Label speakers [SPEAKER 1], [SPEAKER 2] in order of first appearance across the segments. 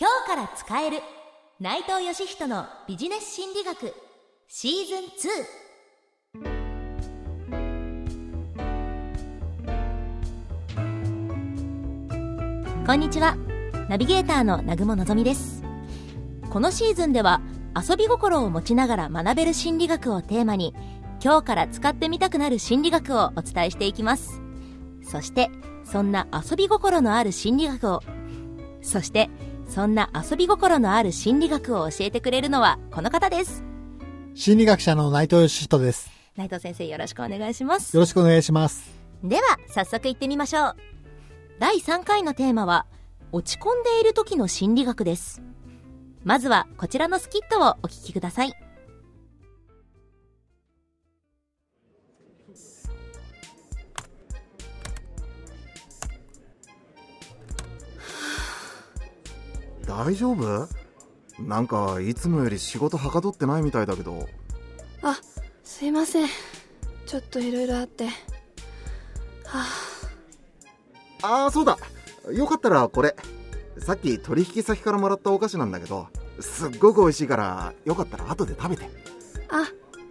[SPEAKER 1] 今日から使える。内藤義人のビジネス心理学。シーズン2こんにちは。ナビゲーターの南雲のぞみです。このシーズンでは遊び心を持ちながら学べる心理学をテーマに今日から使ってみたくなる心理学をお伝えしていきます。そしてそんな遊び心のある心理学をそしてそんな遊び心のある心理学を教えてくれるのはこの方です。
[SPEAKER 2] 心理学者の内藤義人です。
[SPEAKER 1] 内藤先生よろしくお願いします。
[SPEAKER 2] よろしくお願いします。
[SPEAKER 1] では早速行ってみましょう。第3回のテーマは落ち込んでいる時の心理学です。まずはこちらのスキットをお聞きください
[SPEAKER 3] 大丈夫？なんかいつもより仕事はかどってないみたいだけど。
[SPEAKER 4] あすいません。ちょっといろいろあって。はあ。
[SPEAKER 3] ああそうだ。よかったらこれ。さっき取引先からもらったお菓子なんだけどすっごく美味しいからよかったら後で食べて。
[SPEAKER 4] あ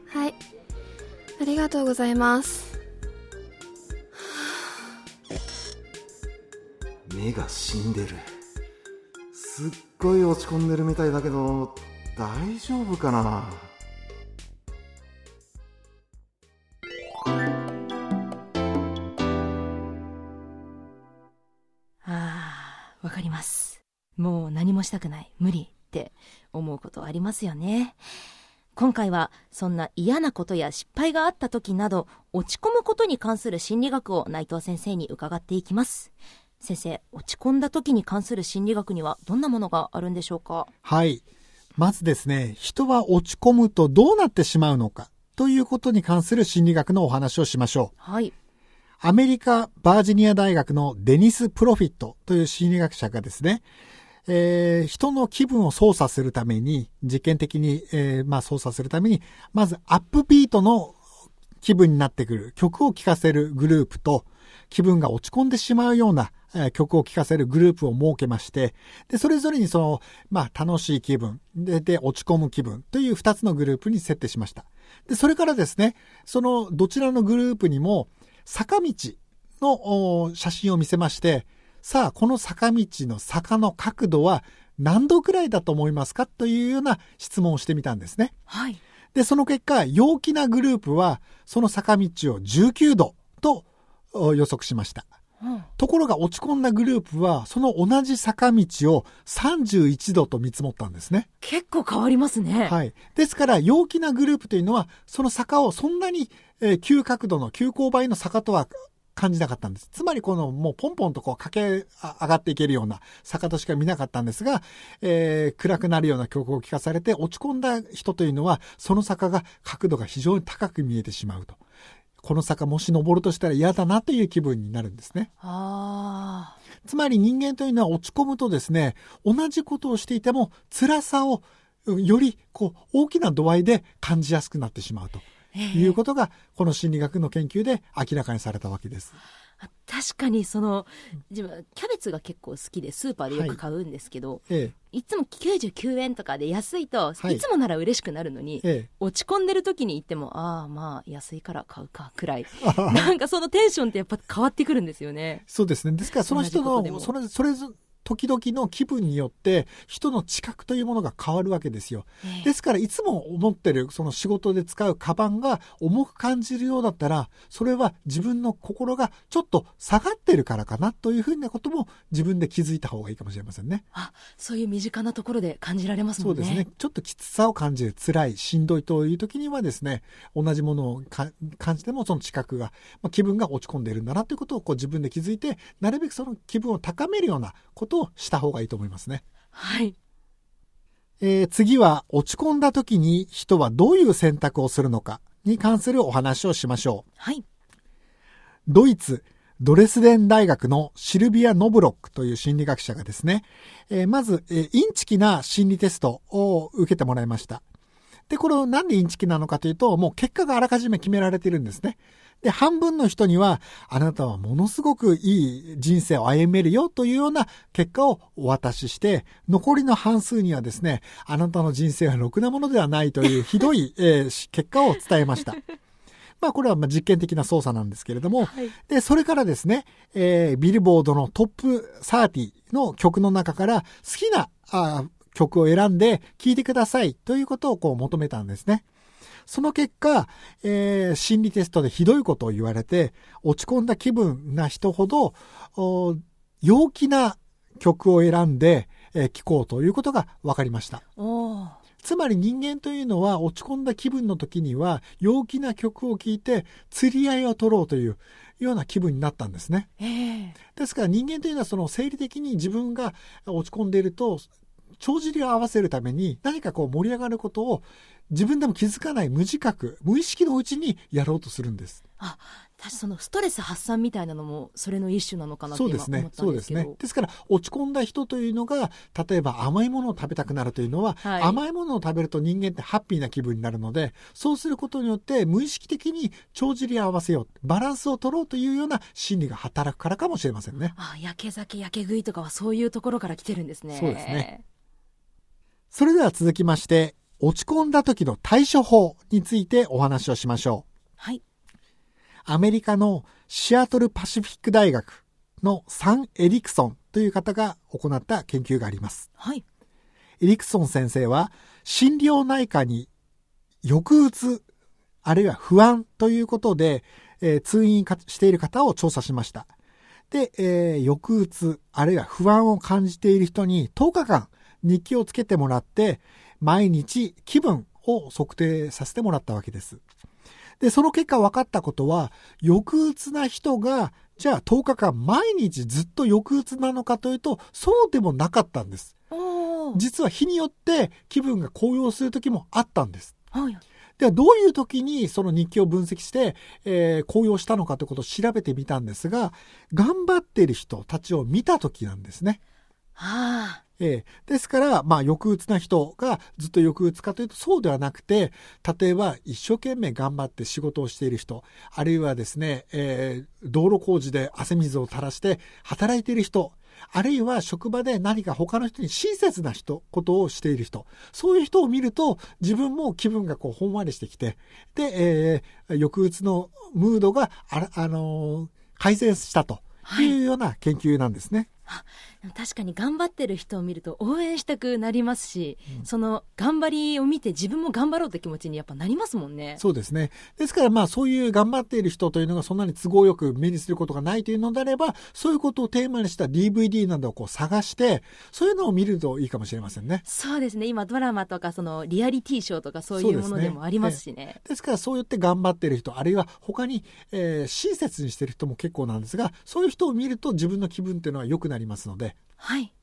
[SPEAKER 4] はい。ありがとうございます。
[SPEAKER 3] 目が死んでるすっごい落ち込んでるみたいだけど大丈夫かな？
[SPEAKER 1] あわかります。もう何もしたくない。無理って思うことありますよね。今回はそんな嫌なことや失敗があった時など落ち込むことに関する心理学を内藤先生に伺っていきます。先生落ち込んだ時に関する心理学にはどんなものがあるんでしょうか？
[SPEAKER 2] はい。まずですね、人は落ち込むとどうなってしまうのかということに関する心理学のお話をしましょう。
[SPEAKER 1] はい
[SPEAKER 2] アメリカバージニア大学のデニス・プロフィットという心理学者がですね、えー人の気分を操作するために、実験的に、えーまあ、操作するために、まずアップビートの気分になってくる曲を聴かせるグループと、気分が落ち込んでしまうような、えー曲を聴かせるグループを設けまして、で、それぞれにその、まあ、楽しい気分で、で、落ち込む気分という二つのグループに設定しました。で、それからですね、そのどちらのグループにも、坂道のお写真を見せまして、さあ、この坂道の坂の角度は何度くらいだと思いますかというような質問をしてみたんですね。
[SPEAKER 1] はい
[SPEAKER 2] で、その結果、陽気なグループは、その坂道を19度とお予測しました。
[SPEAKER 1] うん
[SPEAKER 2] ところが落ち込んだグループは、その同じ坂道を31度と見積もったんですね。
[SPEAKER 1] 結構変わりますね
[SPEAKER 2] はい。ですから、陽気なグループというのは、その坂をそんなに、えー急角度の急勾配の坂とは感じなかったんです。つまり、この、もうポンポンとこう駆けあ上がっていけるような坂としか見なかったんですが、えー暗くなるような曲を聴かされて、落ち込んだ人というのは、その坂が角度が非常に高く見えてしまうと。この坂もし登るとしたら嫌だなという気分になるんですね。
[SPEAKER 1] あ
[SPEAKER 2] つまり人間というのは落ち込むとですね、同じことをしていても辛さをうんよりこう大きな度合いで感じやすくなってしまうと
[SPEAKER 1] ー
[SPEAKER 2] いうことが、この心理学の研究で明らかにされたわけです。
[SPEAKER 1] あ確かにその自分キャベツが結構好きでスーパーでよく買うんですけど、
[SPEAKER 2] え
[SPEAKER 1] い、つも99円とかで安いと、
[SPEAKER 2] はい。
[SPEAKER 1] い、つもなら嬉しくなるのに、
[SPEAKER 2] え、え。
[SPEAKER 1] 落ち込んでる時に行ってもああまあ安いから買うかくらい。
[SPEAKER 2] え。
[SPEAKER 1] なんかそのテンションってやっぱ変わってくるんですよね。
[SPEAKER 2] そうですね。ですからその人の、それ、それぞ、時々の気分によって人の知覚というものが変わるわけですよ。ですからいつも思ってるその仕事で使うカバンが重く感じるようだったらそれは自分の心がちょっと下がってるからかなというふうなことも自分で気づいた方がいいかもしれませんね。
[SPEAKER 1] あそういう身近なところで感じられますもんね
[SPEAKER 2] そうですね。ちょっときつさを感じる、辛い、しんどいという時にはですね、同じものをか感じてもその知覚が、まあ、気分が落ち込んでいるんだなということをこう自分で気づいて、なるべくその気分を高めるようなことをした方がいいと思いますね。
[SPEAKER 1] はい
[SPEAKER 2] えー次は落ち込んだ時に人はどういう選択をするのかに関するお話をしましょう。
[SPEAKER 1] はい
[SPEAKER 2] ドイツ、ドレスデン大学のシルビア・ノブロックという心理学者がですね、えーまず、えーインチキな心理テストを受けてもらいました。で、これをなんでインチキなのかというと、もう結果があらかじめ決められているんですね。で、半分の人には、あなたはものすごくいい人生を歩めるよというような結果をお渡しして、残りの半数にはですね、あなたの人生はろくなものではないというひどい、えー結果を伝えました。まあこれはまあ実験的な操作なんですけれども、
[SPEAKER 1] はい
[SPEAKER 2] で、それからですね、えービルボードのトップ30の曲の中から好きなあー曲を選んで聴いてくださいということをこう求めたんですね。その結果、えー心理テストでひどいことを言われて、落ち込んだ気分な人ほど、お陽気な曲を選んで、えー聴こうということが分かりました。つまり人間というのは落ち込んだ気分の時には陽気な曲を聴いて釣り合いを取ろうというような気分になったんですね。
[SPEAKER 1] ええ
[SPEAKER 2] ですから人間というのはその生理的に自分が落ち込んでいると帳尻を合わせるために何かこう盛り上がることを自分でも気づかない無自覚、無意識のうちにやろうとするんです。
[SPEAKER 1] あ、確かそのストレス発散みたいなのもそれの一種なのかなって
[SPEAKER 2] そうですね
[SPEAKER 1] 今思っ。た
[SPEAKER 2] そうですす
[SPEAKER 1] んでけど。
[SPEAKER 2] ね。ですから、落ち込んだ人というのが、例えば甘いものを食べたくなるというのは、
[SPEAKER 1] はい
[SPEAKER 2] 甘いものを食べると人間ってハッピーな気分になるので、そうすることによって無意識的に帳尻を合わせよう、バランスを取ろうというような心理が働くからかもしれませんね。
[SPEAKER 1] あ、焼け酒、焼け食いとかはそういうところから来てるんですね。
[SPEAKER 2] そうですね。それでは続きまして、落ち込んだ時の対処法についてお話をしましょう。
[SPEAKER 1] はい。
[SPEAKER 2] アメリカのシアトルパシフィック大学のサン・エリクソンという方が行った研究があります。
[SPEAKER 1] はい。
[SPEAKER 2] エリクソン先生は心療内科に抑うつ、あるいは不安ということで、えー通院かしている方を調査しました。で、えー抑うつ、あるいは不安を感じている人に10日間日記をつけてもらって、毎日気分を測定させてもらったわけです。で、その結果分かったことは、抑うつな人が、じゃあ10日間毎日ずっと抑うつなのかというと、そうでもなかったんです。実は日によって気分が高揚する時もあったんです。
[SPEAKER 1] はい。
[SPEAKER 2] ではどういう時にその日記を分析して、えー高揚したのかということを調べてみたんですが、頑張っている人たちを見た時なんですね。
[SPEAKER 1] あ
[SPEAKER 2] えーですから、まあ、抑うつな人がずっと抑うつかというとそうではなくて、例えば一生懸命頑張って仕事をしている人、あるいはですね、えー道路工事で汗水を垂らして働いている人、あるいは職場で何か他の人に親切な人、ことをしている人、そういう人を見ると自分も気分がこうほんわりしてきて、で、えー抑うつのムードがあ、あのー改善したというような研究なんですね。
[SPEAKER 1] 確かに頑張ってる人を見ると応援したくなりますし、その頑張りを見て自分も頑張ろうって気持ちにやっぱなりますもんね。
[SPEAKER 2] そうですね。ですからまあそういう頑張っている人というのがそんなに都合よく目にすることがないというのであれば、そういうことをテーマにした DVD などをこう探して、そういうのを見るといいかもしれませんね。
[SPEAKER 1] そうですね。今ドラマとかそのリアリティショーとかそういうものでもありますしね。
[SPEAKER 2] ですからそうやって頑張っている人、あるいは他に、えー親切にしている人も結構なんですが、そういう人を見ると自分の気分っていうのは良くなりますので、
[SPEAKER 1] はい。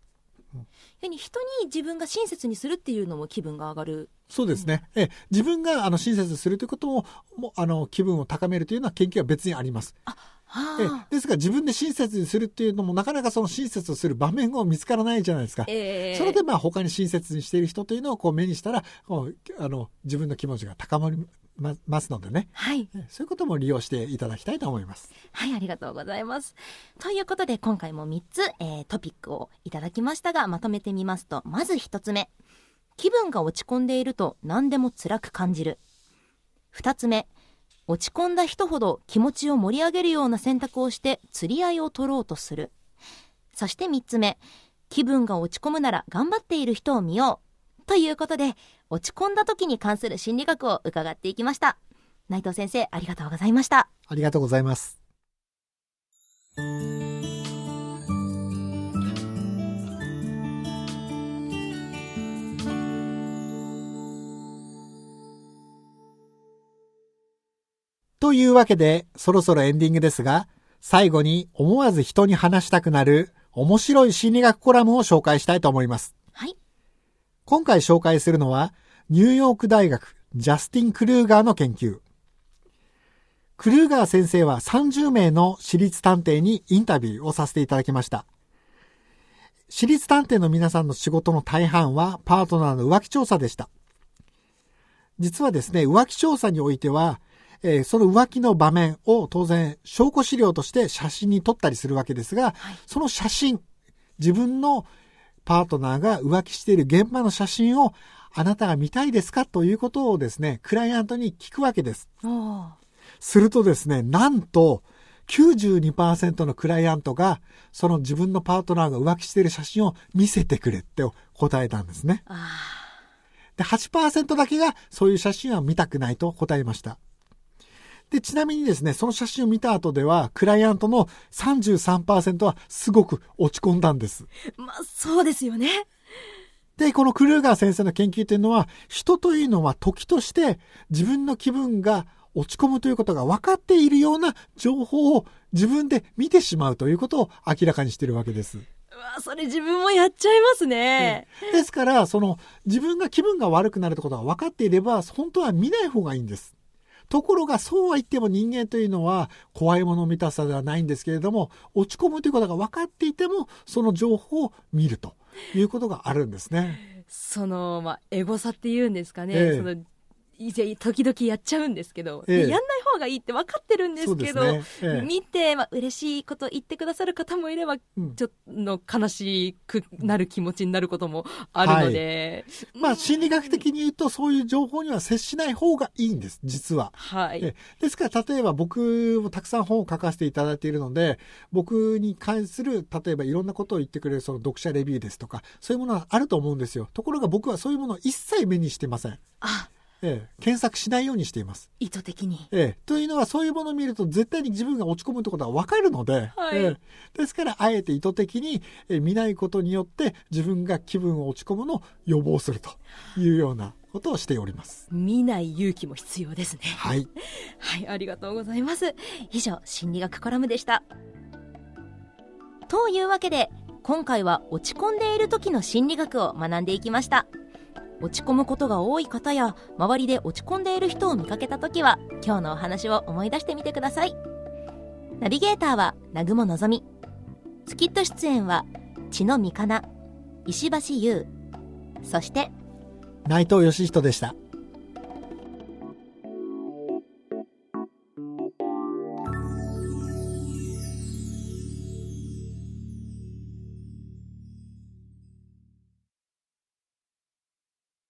[SPEAKER 1] やに人に自分が親切にするっていうのも気分が上がる。
[SPEAKER 2] そうですね。えー自分があの親切にするということも、もあの気分を高めるというような研究は別にあります。
[SPEAKER 1] あ。
[SPEAKER 2] ですから自分で親切にするっていうのもなかなかその親切をする場面が見つからないじゃないですか。
[SPEAKER 1] ええ
[SPEAKER 2] それでまあ他に親切にしている人というのをこう目にしたら、こうあの自分の気持ちが高まりまますのでね。
[SPEAKER 1] はい。
[SPEAKER 2] えそういうことも利用していただきたいと思います。
[SPEAKER 1] はい、ありがとうございます。ということで、今回も3つ、えートピックをいただきましたが、まとめてみますと、まず1つ目。気分が落ち込んでいると何でも辛く感じる。2つ目。落ち込んだ人ほど気持ちを盛り上げるような選択をして釣り合いを取ろうとする。そして3つ目。気分が落ち込むなら頑張っている人を見よう。ということで、落ち込んだ時に関する心理学を伺っていきました。内藤先生、ありがとうございました。
[SPEAKER 2] ありがとうございます。というわけで、そろそろエンディングですが、最後に思わず人に話したくなる面白い心理学コラムを紹介したいと思います。
[SPEAKER 1] はい。
[SPEAKER 2] 今回紹介するのは、ニューヨーク大学ジャスティン・クルーガーの研究。クルーガー先生は30名の私立探偵にインタビューをさせていただきました。私立探偵の皆さんの仕事の大半はパートナーの浮気調査でした。実はですね、浮気調査においては、えーその浮気の場面を当然証拠資料として写真に撮ったりするわけですが、その写真、自分のパートナーが浮気している現場の写真をあなたが見たいですかということをですね、クライアントに聞くわけです。するとですね、なんと、92%のクライアントが、その自分のパートナーが浮気している写真を見せてくれって答えたんですね。
[SPEAKER 1] あ
[SPEAKER 2] で、8%だけがそういう写真は見たくないと答えました。で、ちなみにですね、その写真を見た後では、クライアントの33%はすごく落ち込んだんです。
[SPEAKER 1] ーまあ、そうですよね。
[SPEAKER 2] で、このクルーガー先生の研究というのは、人というのは時として自分の気分が落ち込むということが分かっているような情報を自分で見てしまうということを明らかにしているわけです。
[SPEAKER 1] うわ、それ自分もやっちゃいますね。
[SPEAKER 2] ですから、その自分が気分が悪くなるということが分かっていれば、本当は見ない方がいいんです。ところが、そうは言っても人間というのは怖いもの見たさではないんですけれども、落ち込むということが分かっていても、その情報を見るということがあるんですね。
[SPEAKER 1] その、まあ、エゴさって言うんですかね。
[SPEAKER 2] ええ
[SPEAKER 1] そのいや時々やっちゃうんですけど、
[SPEAKER 2] ええ
[SPEAKER 1] やんない方がいいって分かってるんですけど、
[SPEAKER 2] ねええ
[SPEAKER 1] 見て、まあ嬉しいこと言ってくださる方もいれば、
[SPEAKER 2] うん
[SPEAKER 1] ちょっと悲しくなる気持ちになることもあるので、
[SPEAKER 2] まあ、心理学的に言うと、そういう情報には接しない方がいいんです、実は。
[SPEAKER 1] はい。
[SPEAKER 2] えですから、例えば僕もたくさん本を書かせていただいているので、僕に関する、例えばいろんなことを言ってくれるその読者レビューですとか、そういうものはあると思うんですよ。ところが僕はそういうものを一切目にしてません。
[SPEAKER 1] あ、
[SPEAKER 2] ええ、検索しないようにしています。
[SPEAKER 1] 意図的に。
[SPEAKER 2] ええ、というのはそういうものを見ると絶対に自分が落ち込むってことはわかるので、
[SPEAKER 1] はい
[SPEAKER 2] ええですからあえて意図的に、え見ないことによって自分が気分を落ち込むのを予防するというようなことをしております。
[SPEAKER 1] 見ない勇気も必要ですね。
[SPEAKER 2] はい。
[SPEAKER 1] はい、ありがとうございます。以上、心理学コラムでした。というわけで、今回は落ち込んでいる時の心理学を学んでいきました。落ち込むことが多い方や、周りで落ち込んでいる人を見かけた時は、今日のお話を思い出してみてください。ナビゲーターは、南雲のぞみ。スキット出演は、血のみかな、石橋優、そして、
[SPEAKER 2] 内藤義人でした。